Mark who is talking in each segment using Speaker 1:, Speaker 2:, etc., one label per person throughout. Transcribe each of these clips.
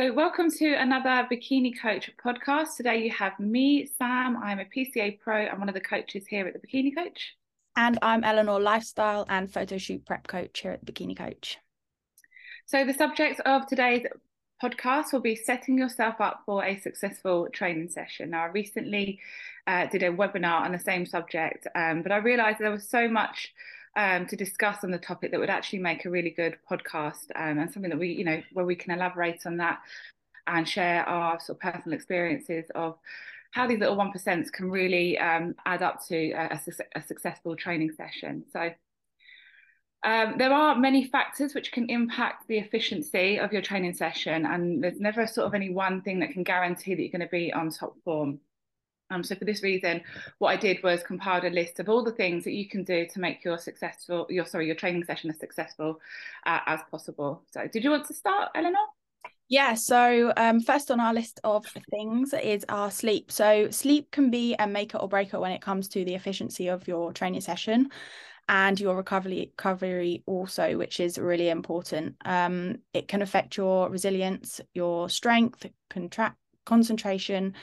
Speaker 1: So, welcome to another Bikini Coach podcast. Today, you have me, Sam. I'm a PCA pro I'm one of the coaches here at the Bikini Coach.
Speaker 2: And I'm Eleanor, lifestyle and photo shoot prep coach here at the Bikini Coach.
Speaker 1: So, the subject of today's podcast will be setting yourself up for a successful training session. Now, I recently uh, did a webinar on the same subject, um, but I realized there was so much um, to discuss on the topic that would actually make a really good podcast um, and something that we, you know, where we can elaborate on that and share our sort of personal experiences of how these little one percents can really um, add up to a, a, successful training session. So um, there are many factors which can impact the efficiency of your training session, and there's never sort of any one thing that can guarantee that you're going to be on top form. Um, so for this reason, what I did was compiled a list of all the things that you can do to make your successful, your sorry, your training session as successful uh, as possible. So, did you want to start, Eleanor?
Speaker 2: Yeah, so um, first on our list of things is our sleep. So, sleep can be a maker or breaker when it comes to the efficiency of your training session and your recovery recovery also, which is really important. Um, it can affect your resilience, your strength, contract concentration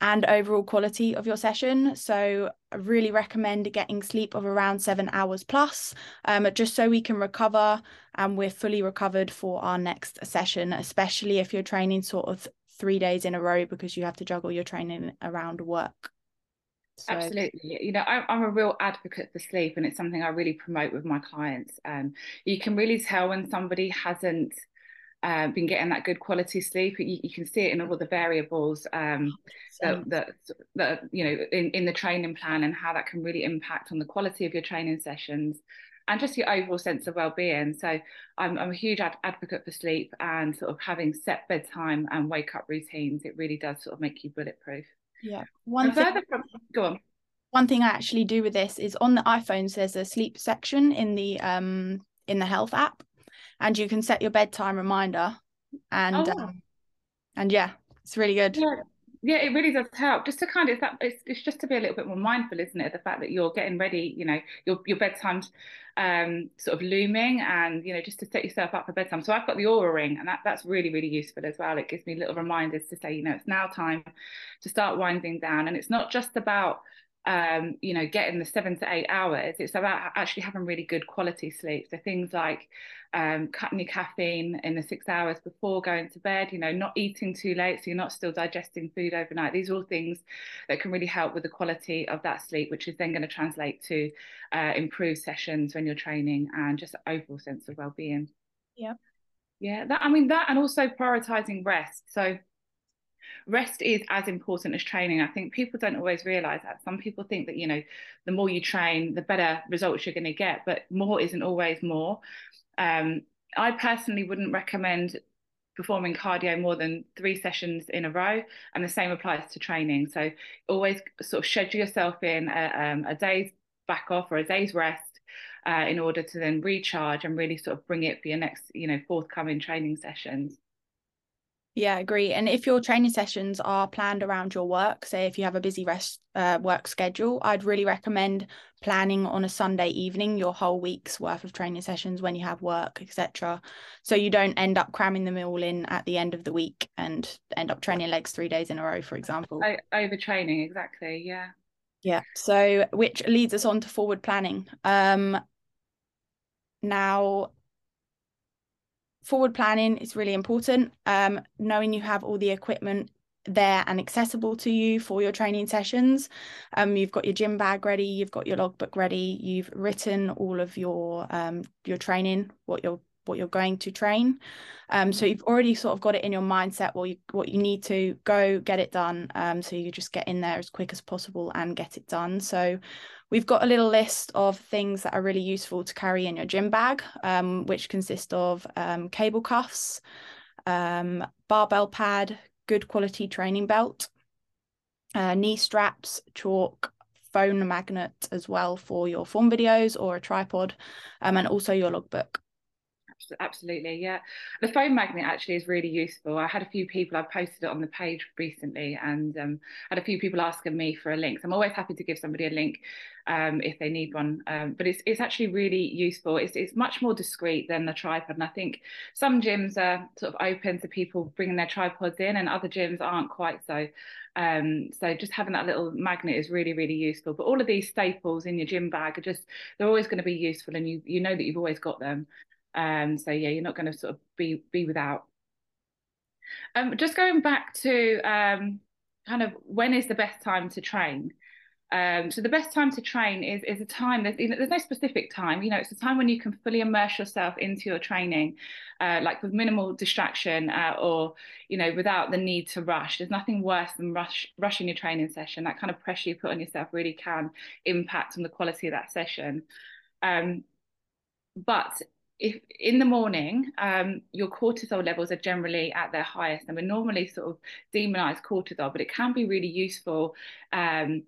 Speaker 2: and overall quality of your session. So I really recommend getting sleep of around seven hours plus, um, just so we can recover and we're fully recovered for our next session, especially if you're training sort of three days in a row because you have to juggle your training around work.
Speaker 1: So. Absolutely. You know, I'm, I'm a real advocate for sleep and it's something I really promote with my clients. Um, you can really tell when somebody hasn't uh, been getting that good quality sleep. You, you, can see it in all the variables um, that, that, that, you know in, in the training plan and how that can really impact on the quality of your training sessions and just your overall sense of well-being. So I'm, I'm a huge ad- advocate for sleep and sort of having set bedtime and wake up routines. It really does sort of make you bulletproof.
Speaker 2: Yeah.
Speaker 1: One thing, further from, go on.
Speaker 2: One thing I actually do with this is on the iPhones. There's a sleep section in the um in the health app and you can set your bedtime reminder. And oh. um, and yeah it's really good.
Speaker 1: Yeah. yeah it really does help. Just to kind of that it's, it's just to be a little bit more mindful isn't it? The fact that you're getting ready you know your your bedtime's um sort of looming and you know just to set yourself up for bedtime. So i've got the Oura ring and that that's really really useful as well. It gives me little reminders to say you know it's now time to start winding down. And it's not just about um, you know, getting the seven to eight hours. It's about actually having really good quality sleep. So things like um, cutting your caffeine in the six hours before going to bed, you know, not eating too late so you're not still digesting food overnight. These are all things that can really help with the quality of that sleep, which is then going to translate to uh, improved sessions when you're training and just overall sense of well-being.
Speaker 2: Yeah.
Speaker 1: Yeah, that I mean that and also prioritizing rest. So rest is as important as training. I think people don't always realize that. Some people think that, you know, the more you train, the better results you're going to get, but more isn't always more. Um, I personally wouldn't recommend performing cardio more than three sessions in a row, and the same applies to training. So always sort of schedule yourself in a, um, a day's back off or a day's rest uh, in order to then recharge and really sort of bring it for your next, you know, forthcoming training sessions.
Speaker 2: Yeah, agree. And if your training sessions are planned around your work, say if you have a busy rest uh, work schedule, I'd really recommend planning on a Sunday evening your whole week's worth of training sessions when you have work, etc. So you don't end up cramming them all in at the end of the week and end up training legs three days in a row, for example.
Speaker 1: Overtraining, exactly. Yeah.
Speaker 2: Yeah. So which leads us on to forward planning. Um, now forward planning is really important. Um, knowing you have all the equipment there and accessible to you for your training sessions. Um, you've got your gym bag ready, you've got your logbook ready, you've written all of your um, your training, what you're what you're going to train. Um, so you've already sort of got it in your mindset what you what you need to go get it done. Um, so you just get in there as quick as possible and get it done. So We've got a little list of things that are really useful to carry in your gym bag, um, which consist of um, cable cuffs, um, barbell pad, good quality training belt, uh, knee straps, chalk, phone magnet as well for your form videos or a tripod, um, and also your logbook.
Speaker 1: Absolutely, yeah. The foam magnet actually is really useful. I had a few people, I posted it on the page recently, and um, had a few people asking me for a link. So I'm always happy to give somebody a link um, if they need one. Um, but it's it's actually really useful. It's it's much more discreet than the tripod, and I think some gyms are sort of open to people bringing their tripods in, and other gyms aren't quite so. Um, so just having that little magnet is really really useful. But all of these staples in your gym bag are just they're always going to be useful, and you you know that you've always got them. Um, so yeah, you're not going to sort of be be without. Um, just going back to um, kind of when is the best time to train? Um, so the best time to train is is a time there's, there's no specific time. You know, it's a time when you can fully immerse yourself into your training, uh, like with minimal distraction uh, or you know without the need to rush. There's nothing worse than rush rushing your training session. That kind of pressure you put on yourself really can impact on the quality of that session. Um, but if in the morning um, your cortisol levels are generally at their highest and we normally sort of demonize cortisol but it can be really useful um,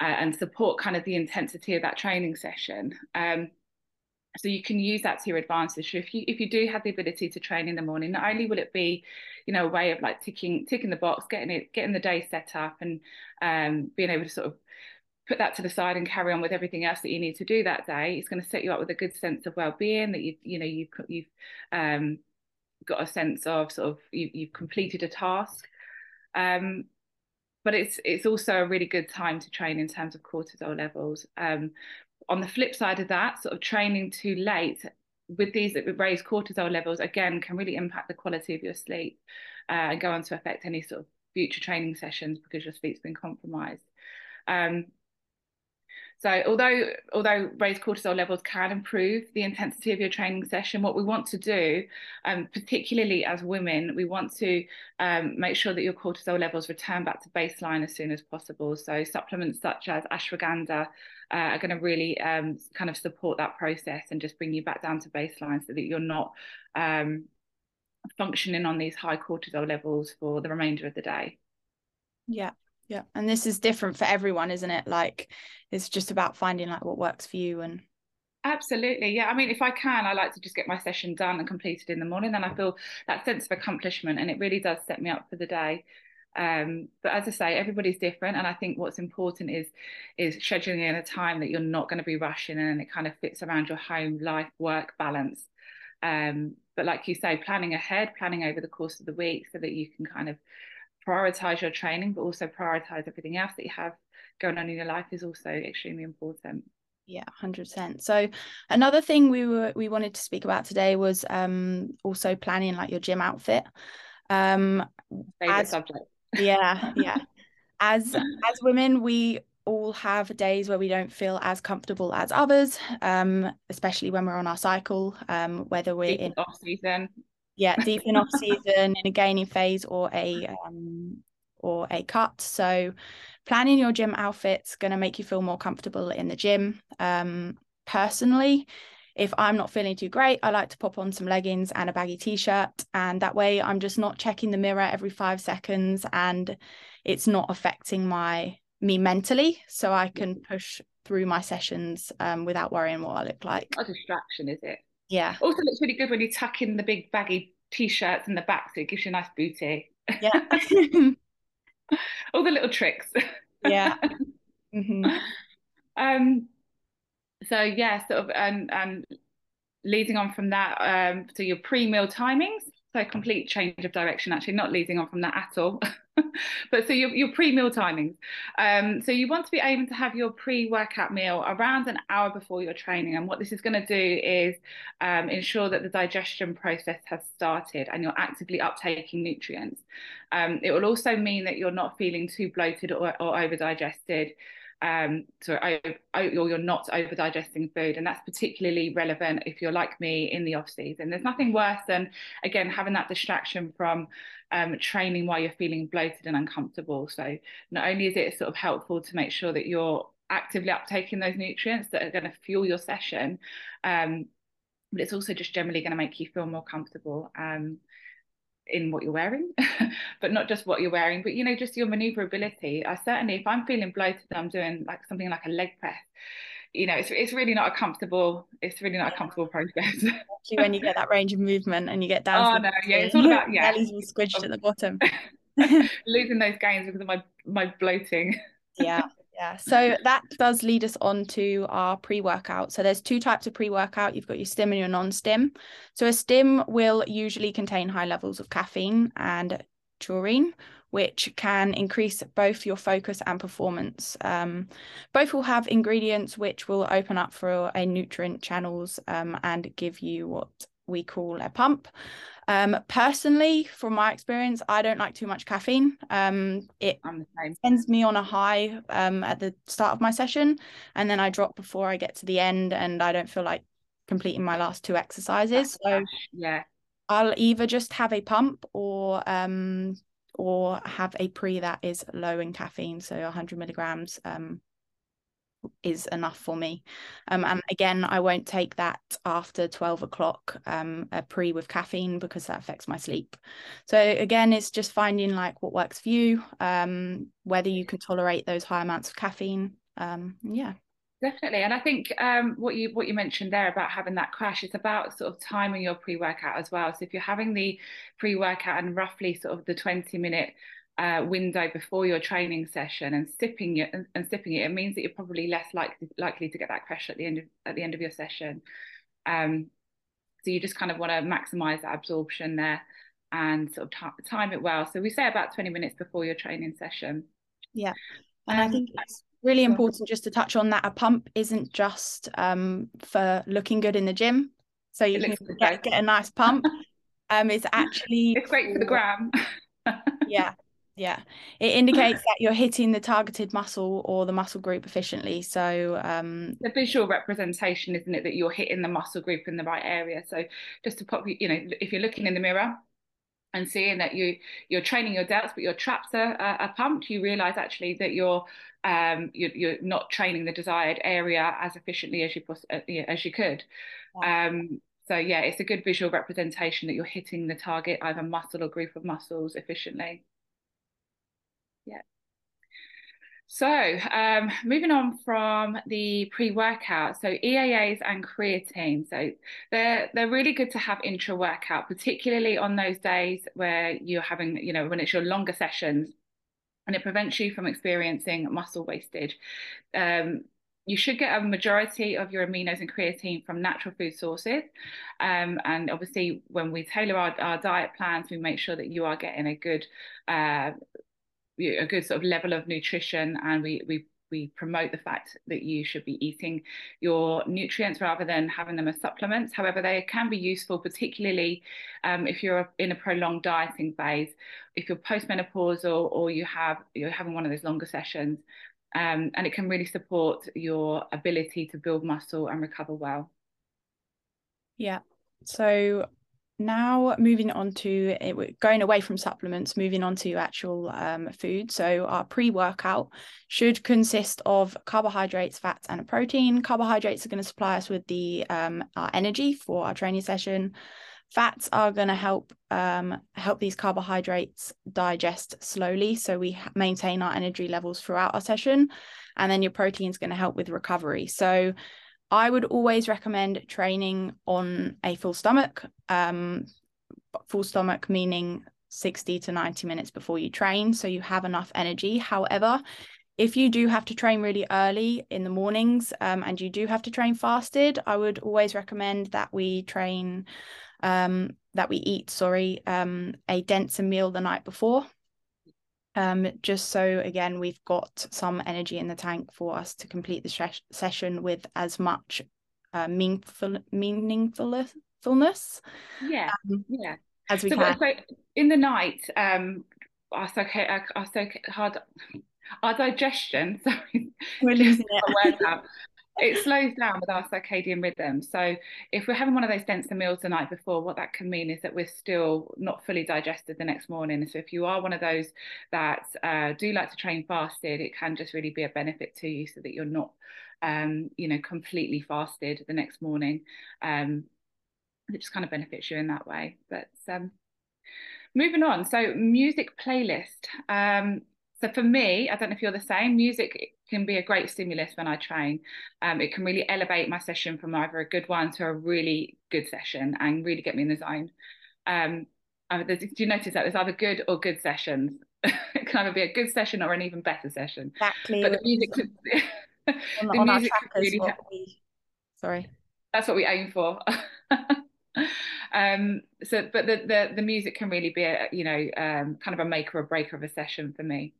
Speaker 1: uh, and support kind of the intensity of that training session. Um, so you can use that to your advantage. So if you if you do have the ability to train in the morning not only will it be you know a way of like ticking ticking the box getting it getting the day set up and um, being able to sort of put that to the side and carry on with everything else that you need to do that day it's going to set you up with a good sense of well-being that you you know you've you've um, got a sense of sort of you, you've completed a task. Um, but it's it's also a really good time to train in terms of cortisol levels. Um, on the flip side of that sort of training too late with these raised cortisol levels again can really impact the quality of your sleep uh, and go on to affect any sort of future training sessions because your sleep's been compromised. Um, so although although raised cortisol levels can improve the intensity of your training session, what we want to do, um, particularly as women, we want to um, make sure that your cortisol levels return back to baseline as soon as possible. So supplements such as ashwagandha uh, are going to really um, kind of support that process and just bring you back down to baseline so that you're not um, functioning on these high cortisol levels for the remainder of the day.
Speaker 2: Yeah, yeah and this is different for everyone isn't it? Like it's just about finding like what works for you and
Speaker 1: absolutely yeah. I mean if i can i like to just get my session done and completed in the morning then i feel that sense of accomplishment and it really does set me up for the day. Um, but as I say, everybody's different, and I think what's important is is scheduling in a time that you're not going to be rushing, and it kind of fits around your home life work balance. Um, but like you say, planning ahead, planning over the course of the week, so that you can kind of prioritize your training, but also prioritize everything else that you have going on in your life is also extremely important.
Speaker 2: Yeah, hundred percent. So another thing we were we wanted to speak about today was um also planning like your gym outfit. Um
Speaker 1: favorite as, subject.
Speaker 2: Yeah, yeah. as as women, we all have days where we don't feel as comfortable as others, um, especially when we're on our cycle, um, whether we're in
Speaker 1: off season
Speaker 2: yeah deep in off season in a gaining phase or a um, or a cut. So planning your gym outfits going to make you feel more comfortable in the gym. Um, personally if i'm not feeling too great i like to pop on some leggings and a baggy t-shirt. And that way i'm just not checking the mirror every 5 seconds and it's not affecting my me mentally. So i can push through my sessions um, without worrying what i look like.
Speaker 1: A distraction is it
Speaker 2: yeah.
Speaker 1: Also looks really good when you tuck in the big baggy t-shirts in the back, so it gives you a nice booty.
Speaker 2: Yeah.
Speaker 1: All the little tricks.
Speaker 2: yeah. Mm-hmm.
Speaker 1: Um. So yeah, sort of, and and leading on from that, um, so your pre-meal timings. So complete change of direction, actually, not leading on from that at all. but so your, your pre-meal timings. Um, so you want to be aiming to have your pre-workout meal around an hour before your training. And what this is going to do is um, ensure that the digestion process has started and you're actively uptaking nutrients. Um, it will also mean that you're not feeling too bloated or, or over digested um, so or you're not over digesting food. And that's particularly relevant if you're like me in the off season. There's nothing worse than, again, having that distraction from um, training while you're feeling bloated and uncomfortable. So not only is it sort of helpful to make sure that you're actively uptaking those nutrients that are going to fuel your session, um, but it's also just generally going to make you feel more comfortable. Um, in what you're wearing, but not just what you're wearing, but you know, just your maneuverability. I certainly, if I'm feeling bloated, I'm doing like something like a leg press. you know, it's it's really not a comfortable. It's really not a comfortable process.
Speaker 2: Especially when you get that range of movement and you get down.
Speaker 1: Oh no, yeah, it's all about yeah.
Speaker 2: Belly's all squished at the bottom.
Speaker 1: Losing those gains because of my my bloating.
Speaker 2: yeah. Yeah, so that does lead us on to our pre workout. So there's two types of pre workout. You've got your stim and your non stim. So a stim will usually contain high levels of caffeine and taurine, which can increase both your focus and performance. Um, both will have ingredients which will open up for a nutrient channels um, and give you what we call a pump. Um, personally, from my experience, I don't like too much caffeine. Um, it sends me on a high um, at the start of my session, and then I drop before I get to the end, and I don't feel like completing my last two exercises. So
Speaker 1: yeah,
Speaker 2: I'll either just have a pump or um or have a pre that is low in caffeine, so 100 milligrams um is enough for me. Um, and again, I won't take that after 12 o'clock, um, a pre with caffeine because that affects my sleep. So again, it's just finding like what works for you, um, whether you can tolerate those high amounts of caffeine. Um, yeah.
Speaker 1: Definitely, and I think um, what you what you mentioned there about having that crash is about sort of timing your pre workout as well. So if you're having the pre workout and roughly sort of the 20 minute uh, window before your training session and sipping it and, and, sipping it, it means that you're probably less likely likely to get that crash at the end of at the end of your session. Um, so you just kind of want to maximize that absorption there and sort of time it well. So we say about 20 minutes before your training session.
Speaker 2: Yeah. And um, I think it's really important just to touch on that a pump isn't just um, for looking good in the gym. So you can get, get, a nice pump. Um, it's actually
Speaker 1: it's great for the gram.
Speaker 2: yeah, yeah it indicates that you're hitting the targeted muscle or the muscle group efficiently so um
Speaker 1: the visual representation isn't it that you're hitting the muscle group in the right area? So just to pop you know if you're looking in the mirror and seeing that you you're training your delts but your traps are, are pumped you realize actually that you're um you're, you're not training the desired area as efficiently as you uh, as you could. Um so yeah it's a good visual representation that you're hitting the target either muscle or group of muscles efficiently yeah. So, um, moving on from the pre-workout, so EAAs and creatine. So they're they're really good to have intra-workout, particularly on those days where you're having, you know, when it's your longer sessions, and it prevents you from experiencing muscle wastage. Um, you should get a majority of your aminos and creatine from natural food sources. Um, and obviously, when we tailor our, our, diet plans, we make sure that you are getting a good uh, a good sort of level of nutrition and we we we promote the fact that you should be eating your nutrients rather than having them as supplements. However, they can be useful, particularly um, if you're in a prolonged dieting phase, if you're postmenopausal or you have you're having one of those longer sessions, um, and it can really support your ability to build muscle and recover well.
Speaker 2: Yeah. So now moving on to it, going away from supplements moving on to actual um, food. So our pre-workout should consist of carbohydrates fats and a protein. Carbohydrates are going to supply us with the um, our energy for our training session. Fats are going to help um, help these carbohydrates digest slowly so we maintain our energy levels throughout our session. And then your protein is going to help with recovery. So I would always recommend training on a full stomach. Um, full stomach meaning 60 to 90 minutes before you train, so you have enough energy. However, if you do have to train really early in the mornings um, and you do have to train fasted, I would always recommend that we train, um, that we eat, sorry, um, a denser meal the night before um, just so again we've got some energy in the tank for us to complete the sh- session with as much uh, meaningful meaningfulness
Speaker 1: yeah um, yeah.
Speaker 2: as we so, can.
Speaker 1: so in the night um our, okay our, our, hard our digestion sorry.
Speaker 2: We're losing it
Speaker 1: it slows down with our circadian rhythm. So if we're having one of those denser meals the night before, what that can mean is that we're still not fully digested the next morning. So if you are one of those that uh, do like to train fasted, it can just really be a benefit to you so that you're not, um, you know, completely fasted the next morning. Um, it just kind of benefits you in that way. But um, moving on, so music playlist. Um, so for me, I don't know if you're the same, music can be a great stimulus when I train. Um, it can really elevate my session from either a good one to a really good session and really get me in the zone. Um, do you notice that there's either good or good sessions? it can either be a good session or an even better session.
Speaker 2: Exactly.
Speaker 1: But the music,
Speaker 2: on, the on music really we, sorry,
Speaker 1: that's what we aim for. um, so, but the, the the music can really be a you know um, kind of a maker or breaker of a session for me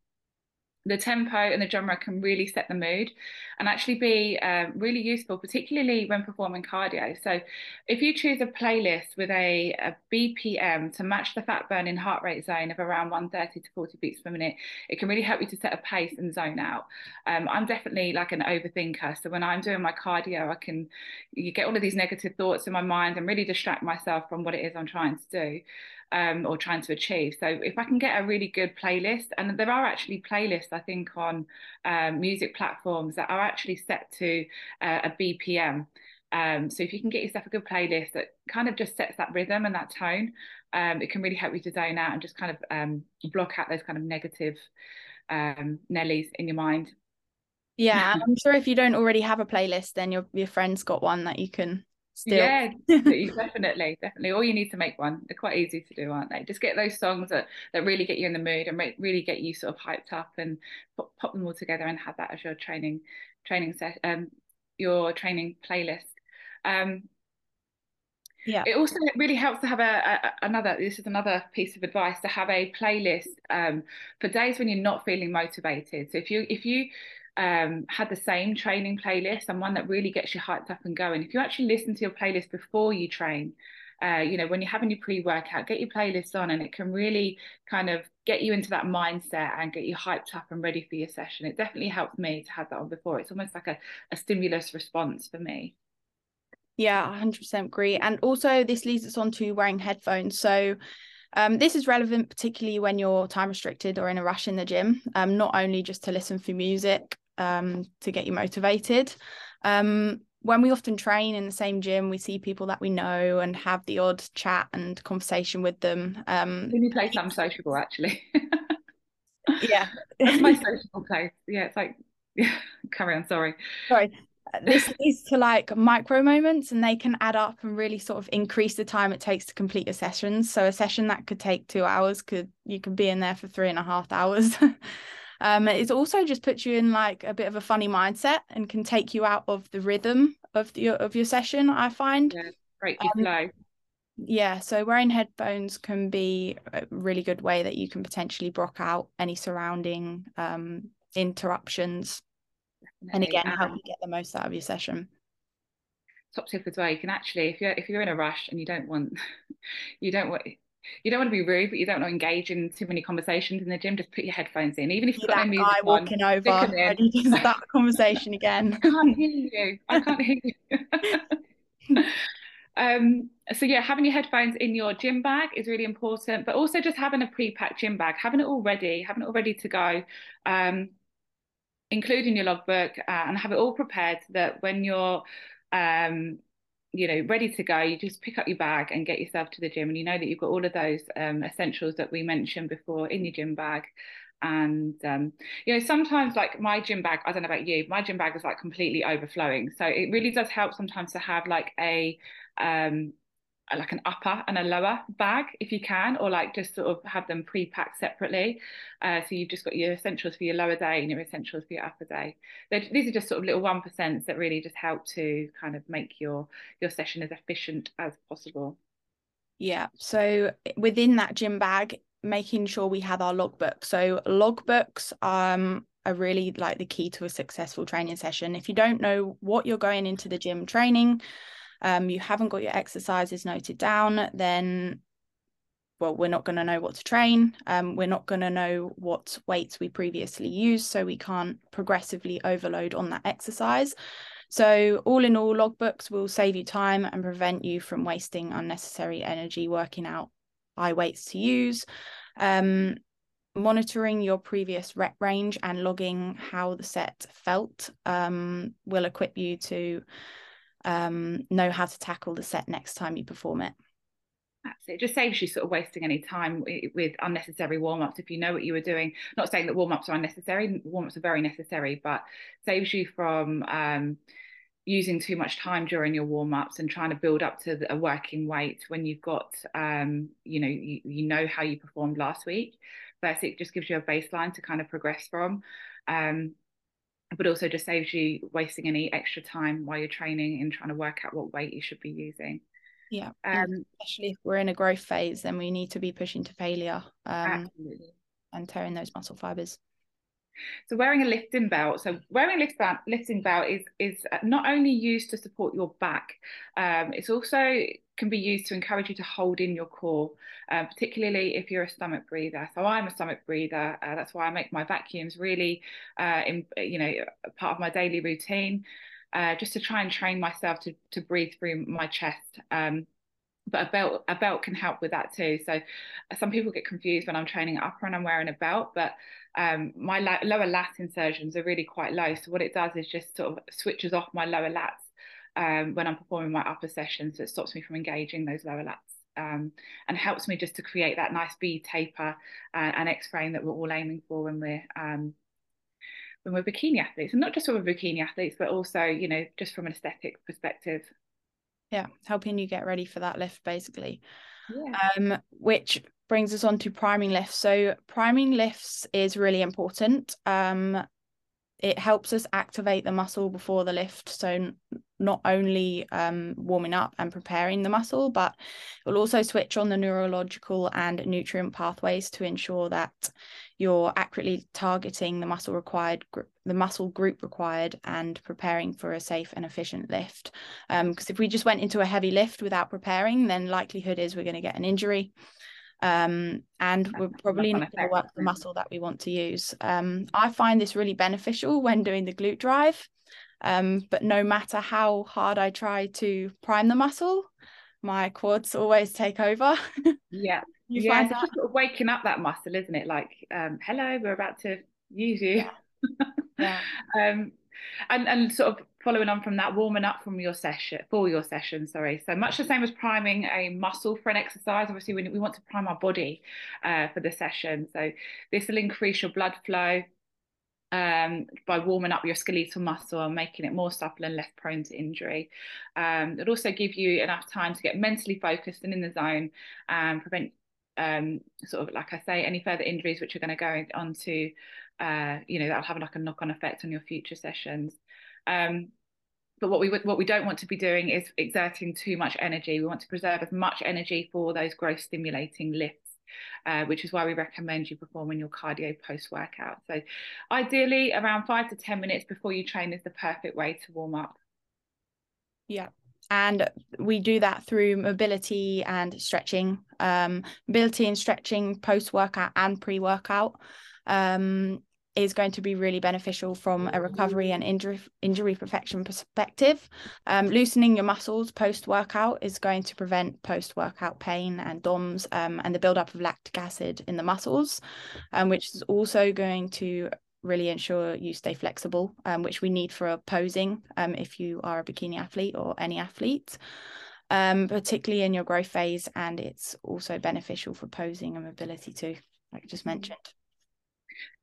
Speaker 1: the tempo and the genre can really set the mood and actually be um, really useful, particularly when performing cardio. So, if you choose a playlist with a, a, BPM to match the fat burning heart rate zone of around 130 to 40 beats per minute, it can really help you to set a pace and zone out. Um, I'm definitely like an overthinker. So, when I'm doing my cardio, I can you get all of these negative thoughts in my mind and really distract myself from what it is I'm trying to do um, or trying to achieve. So if I can get a really good playlist, and there are actually playlists I think on um, music platforms that are actually set to uh, a BPM. Um, so if you can get yourself a good playlist that kind of just sets that rhythm and that tone, um, it can really help you to zone out and just kind of um, block out those kind of negative um, nellies in your mind.
Speaker 2: Yeah, I'm sure if you don't already have a playlist, then your your friend's got one that you can Still.
Speaker 1: Yeah, definitely, definitely. Or you need to make one. They're quite easy to do, aren't they? Just get those songs that, that really get you in the mood and really get you sort of hyped up and pop, pop them all together and have that as your training training set um your training playlist. Um,
Speaker 2: yeah.
Speaker 1: It also really helps to have a, a, another. This is another piece of advice to have a playlist um, for days when you're not feeling motivated. So if you if you um, had the same training playlist and one that really gets you hyped up and going. If you actually listen to your playlist before you train, uh, you know, when you're having your pre-workout, get your playlist on and it can really kind of get you into that mindset and get you hyped up and ready for your session. It definitely helped me to have that on before. It's almost like a, a stimulus response for me.
Speaker 2: Yeah, 100% agree. And also, this leads us on to wearing headphones. So, um, this is relevant particularly when you're time restricted or in a rush in the gym, um, not only just to listen for music, um, to get you motivated. Um, when we often train in the same gym, we see people that we know and have the odd chat and conversation with them. Um,
Speaker 1: Any place I'm sociable, actually.
Speaker 2: yeah,
Speaker 1: that's my sociable place. Yeah, it's like, yeah. Carry on. Sorry.
Speaker 2: Sorry. This leads to like micro moments, and they can add up and really sort of increase the time it takes to complete a session. So a session that could take two hours could you could be in there for three and a half hours. Um, it also just puts you in like a bit of a funny mindset and can take you out of the rhythm of the of your session. I find.
Speaker 1: Yeah, break your um, flow.
Speaker 2: Yeah, so wearing headphones can be a really good way that you can potentially block out any surrounding um, interruptions, Definitely. and again, help you get the most out of your session
Speaker 1: top tip as well you can actually if you're if you're in a rush and you don't want you don't want you don't want to be rude, but you don't want to engage in too many conversations in the gym. Just put your headphones in, even if you've got no music guy
Speaker 2: on. walking over, ready to start the conversation again.
Speaker 1: I can't hear you. I can't hear you. um, so yeah, having your headphones in your gym bag is really important, but also just having a pre-packed gym bag, having it all ready, having it all ready to go. Um, including your logbook uh, and have it all prepared so that when you're um, you know ready to go you just pick up your bag and get yourself to the gym. And you know that you've got all of those um, essentials that we mentioned before in your gym bag. And um, you know sometimes like my gym bag i don't know about you my gym bag is like completely overflowing. So it really does help sometimes to have like a um, like an upper and a lower bag if you can, or like just sort of have them pre-packed separately. Uh, so you've just got your essentials for your lower day and your essentials for your upper day. They're, these are just sort of little one percents that really just help to kind of make your your session as efficient as possible.
Speaker 2: Yeah. So within that gym bag, making sure we have our logbook. So logbooks um are really like the key to a successful training session. If you don't know what you're going into the gym training, um, you haven't got your exercises noted down, then well, we're not going to know what to train. Um, we're not going to know what weights we previously used, so we can't progressively overload on that exercise. So, all in all, logbooks will save you time and prevent you from wasting unnecessary energy working out high weights to use. Um, monitoring your previous rep range and logging how the set felt um, will equip you to um, know how to tackle the set next time you perform it.
Speaker 1: it. Just saves you sort of wasting any time with unnecessary warm-ups. If you know what you were doing not saying that warm-ups are unnecessary warm-ups are very necessary but saves you from um, using too much time during your warm-ups and trying to build up to a working weight when you've got um, you know you, you know how you performed last week. First it just gives you a baseline to kind of progress from. Um, but also just saves you wasting any extra time while you're training and trying to work out what weight you should be using
Speaker 2: yeah um, especially if we're in a growth phase then we need to be pushing to failure um, and tearing those muscle fibers
Speaker 1: so wearing a lifting belt. So wearing a lift belt, lifting belt is is not only used to support your back, um, it's also can be used to encourage you to hold in your core, uh, particularly if you're a stomach breather. So I'm a stomach breather. Uh, that's why I make my vacuums really, uh, in, you know, part of my daily routine, uh, just to try and train myself to to breathe through my chest. Um, but a belt a belt can help with that too. So some people get confused when I'm training upper and I'm wearing a belt, but um, my la- lower lat insertions are really quite low. So what it does is just sort of switches off my lower lats um, when I'm performing my upper sessions. So it stops me from engaging those lower lats. Um, and helps me just to create that nice V taper uh, and X frame that we're all aiming for when we're um, when we're bikini athletes, and not just when we're bikini athletes, but also you know just from an aesthetic perspective
Speaker 2: yeah helping you get ready for that lift basically yeah. um which brings us on to priming lifts so priming lifts is really important um it helps us activate the muscle before the lift. So not only um, warming up and preparing the muscle but it will also switch on the neurological and nutrient pathways to ensure that you're accurately targeting the muscle required the muscle group required and preparing for a safe and efficient lift. Because um, if we just went into a heavy lift without preparing then likelihood is we're going to get an injury um, and we're probably not going to work the muscle that we want to use. Um, I find this really beneficial when doing the glute drive, um, but no matter how hard I try to prime the muscle, my quads always take over.
Speaker 1: Yeah, you yeah, find just sort of waking up that muscle, isn't it? Like, um, hello, we're about to use you. Yeah. yeah. um, and and sort of following on from that warming up from your session for your session sorry so much the same as priming a muscle for an exercise obviously we, we want to prime our body uh, for the session so this will increase your blood flow um, by warming up your skeletal muscle and making it more supple and less prone to injury. Um, it'll also give you enough time to get mentally focused and in the zone and prevent um, sort of like I say any further injuries which are going to go on to uh, you know that'll have like a knock-on effect on your future sessions. Um, but what we what we don't want to be doing is exerting too much energy. We want to preserve as much energy for those growth stimulating lifts, uh, which is why we recommend you performing your cardio post workout. So, ideally, around five to ten minutes before you train is the perfect way to warm up.
Speaker 2: Yeah, and we do that through mobility and stretching um, mobility and stretching post workout and pre workout um, is going to be really beneficial from a recovery and injury injury perfection perspective. Um, loosening your muscles post workout is going to prevent post workout pain and DOMS um, and the buildup of lactic acid in the muscles, um, which is also going to really ensure you stay flexible, um, which we need for posing um, if you are a bikini athlete or any athlete. Um, particularly in your growth phase, and it's also beneficial for posing and mobility too, like I just mm. mentioned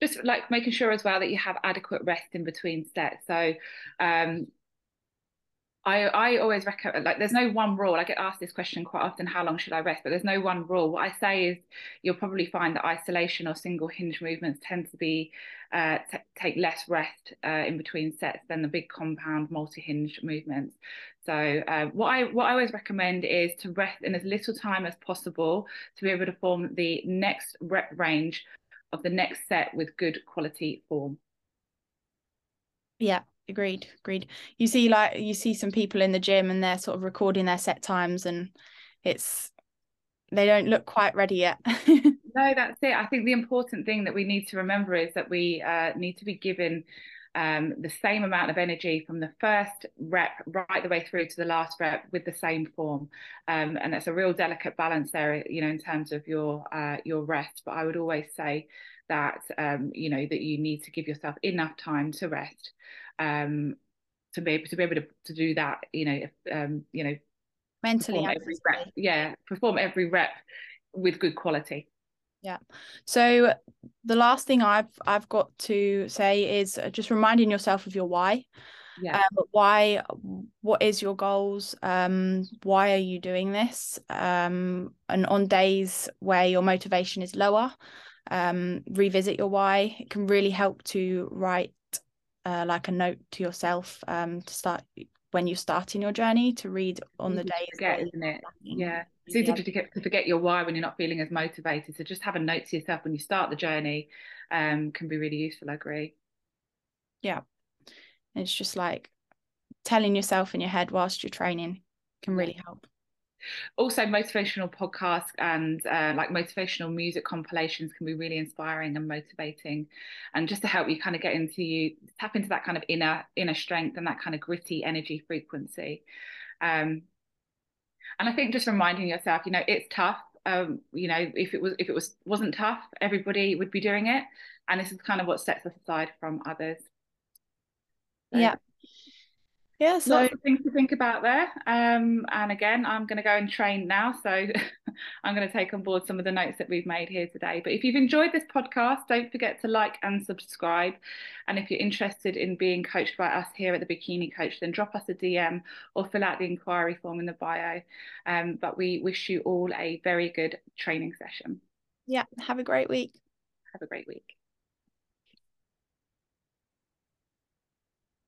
Speaker 1: just like making sure as well that you have adequate rest in between sets. So um, I I always recommend like there's no one rule. I get asked this question quite often: how long should I rest? But there's no one rule. What I say is you'll probably find that isolation or single hinge movements tend to be uh, t- take less rest uh, in between sets than the big compound multi hinge movements. So uh, what I what I always recommend is to rest in as little time as possible to be able to form the next rep range of the next set with good quality form.
Speaker 2: Yeah, agreed, agreed. You see, like you see some people in the gym and they're sort of recording their set times, and it's they don't look quite ready yet.
Speaker 1: no, that's it. I think the important thing that we need to remember is that we uh, need to be given um, the same amount of energy from the first rep right the way through to the last rep with the same form, um, and that's a real delicate balance there, you know, in terms of your uh, your rest. But I would always say that um, you know that you need to give yourself enough time to rest um, to be able to be able to, to do that. You know, if, um, you know,
Speaker 2: mentally
Speaker 1: perform every rep. Yeah, perform every rep with good quality.
Speaker 2: Yeah. So the last thing I've I've got to say is uh, just reminding yourself of your why.
Speaker 1: Yeah.
Speaker 2: Um, why? What is your goals? Um, why are you doing this? Um, and on days where your motivation is lower, um, revisit your why. It can really help to write uh, like a note to yourself um, to start when you're starting your journey to read on the days.
Speaker 1: Forget, isn't it? Yeah. It's easy to, get, to forget your why when you're not feeling as motivated. So just have a note to yourself when you start the journey um, can be really useful. I agree.
Speaker 2: Yeah. It's just like telling yourself in your head whilst you're training can really help
Speaker 1: also motivational podcasts and uh, like motivational music compilations can be really inspiring and motivating and just to help you kind of get into you tap into that kind of inner inner strength and that kind of gritty energy frequency um, and i think just reminding yourself you know it's tough um, you know if it was if it was wasn't tough everybody would be doing it. And this is kind of what sets us aside from others.
Speaker 2: So, yeah yeah so
Speaker 1: lots of things to think about there. Um, and again i'm going to go and train now so i'm going to take on board some of the notes that we've made here today. But if you've enjoyed this podcast don't forget to like and subscribe. And if you're interested in being coached by us here at the bikini coach then drop us a dm or fill out the inquiry form in the bio. Um, but we wish you all a very good training session.
Speaker 2: Yeah have a great week.
Speaker 1: Have a great week